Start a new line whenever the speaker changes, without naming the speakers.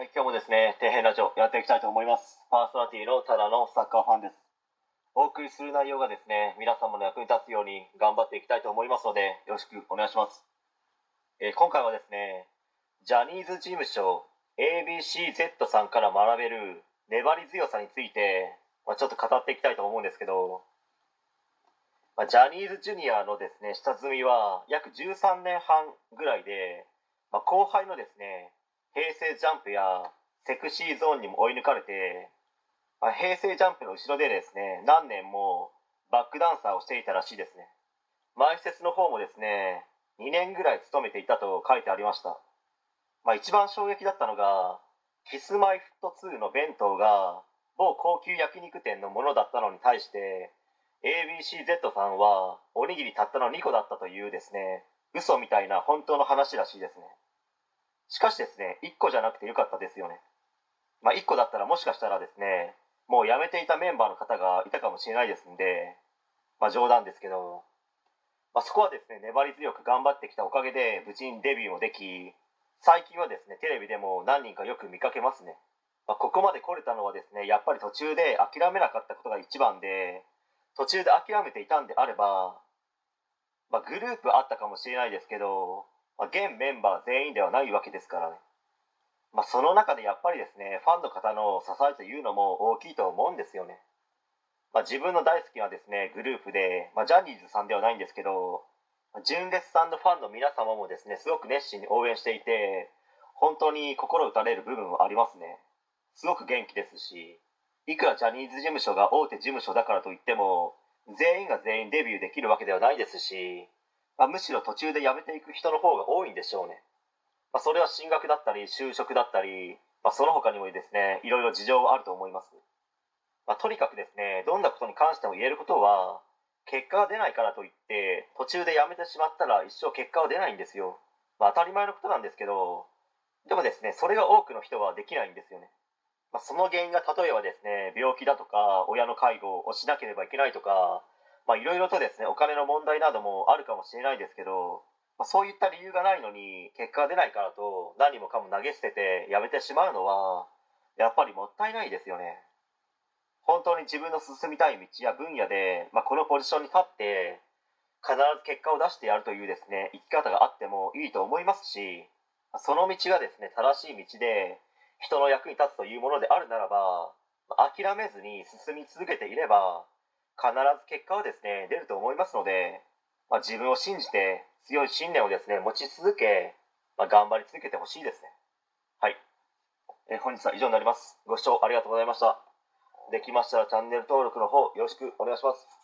はい、今日もですね、底辺ラジオやっていきたいと思います。パーソナリティのただのサッカーファンです。お送りする内容がですね、皆様の役に立つように頑張っていきたいと思いますので、よろしくお願いします。えー今回はですね、ジャニーズ事務所 ABCZ さんから学べる粘り強さについて、まあ、ちょっと語っていきたいと思うんですけど、まあ、ジャニーズジュニアのですね、下積みは約13年半ぐらいで、まあ、後輩のですね、平成ジャンプやセクシーゾーンにも追い抜かれて、まあ、平成ジャンプの後ろでですね何年もバックダンサーをしていたらしいですね。前説の方もですね2年ぐらい勤めていたと書いてありました、まあ、一番衝撃だったのがキスマイフット2の弁当が某高級焼肉店のものだったのに対して ABCZ さんはおにぎりたったの2個だったというですね嘘みたいな本当の話らしいですね。しかしですね、1個じゃなくてよかったですよね。まあ1個だったらもしかしたらですね、もう辞めていたメンバーの方がいたかもしれないですんで、まあ冗談ですけど、まあそこはですね、粘り強く頑張ってきたおかげで無事にデビューもでき、最近はですね、テレビでも何人かよく見かけますね。まあ、ここまで来れたのはですね、やっぱり途中で諦めなかったことが一番で、途中で諦めていたんであれば、まあ、グループあったかもしれないですけど、まあ、現メンバー全員ではないわけですからね。まあ、その中でやっぱりですね、ファンの方の支えというのも大きいと思うんですよね。まあ、自分の大好きなですね、グループで、ま、ジャニーズさんではないんですけど、純烈さんのファンの皆様もですね、すごく熱心に応援していて、本当に心打たれる部分はありますね。すごく元気ですし、いくらジャニーズ事務所が大手事務所だからといっても、全員が全員デビューできるわけではないですし、まあ、むしろ途中で辞めていく人の方が多いんでしょうね。まあ、それは進学だったり就職だったり、まあ、その他にもですねいろいろ事情はあると思います、まあ、とにかくですねどんなことに関しても言えることは結果が出ないからといって途中で辞めてしまったら一生結果は出ないんですよ、まあ、当たり前のことなんですけどでもですねそれが多くの人はできないんですよね、まあ、その原因が例えばですね病気だとか親の介護をしなければいけないとかまあいろいろとですねお金の問題などもあるかもしれないですけど、まあ、そういった理由がないのに結果が出ないからと何もかも投げ捨ててやめてしまうのはやっぱりもったいないですよね。本当に自分の進みたい道や分野で、まあ、このポジションに立って必ず結果を出してやるというですね生き方があってもいいと思いますしその道がですね正しい道で人の役に立つというものであるならば諦めずに進み続けていれば必ず結果はですね出ると思いますので、まあ、自分を信じて強い信念をですね持ち続け、まあ、頑張り続けてほしいですね。はい、え本日は以上になります。ご視聴ありがとうございました。できましたらチャンネル登録の方よろしくお願いします。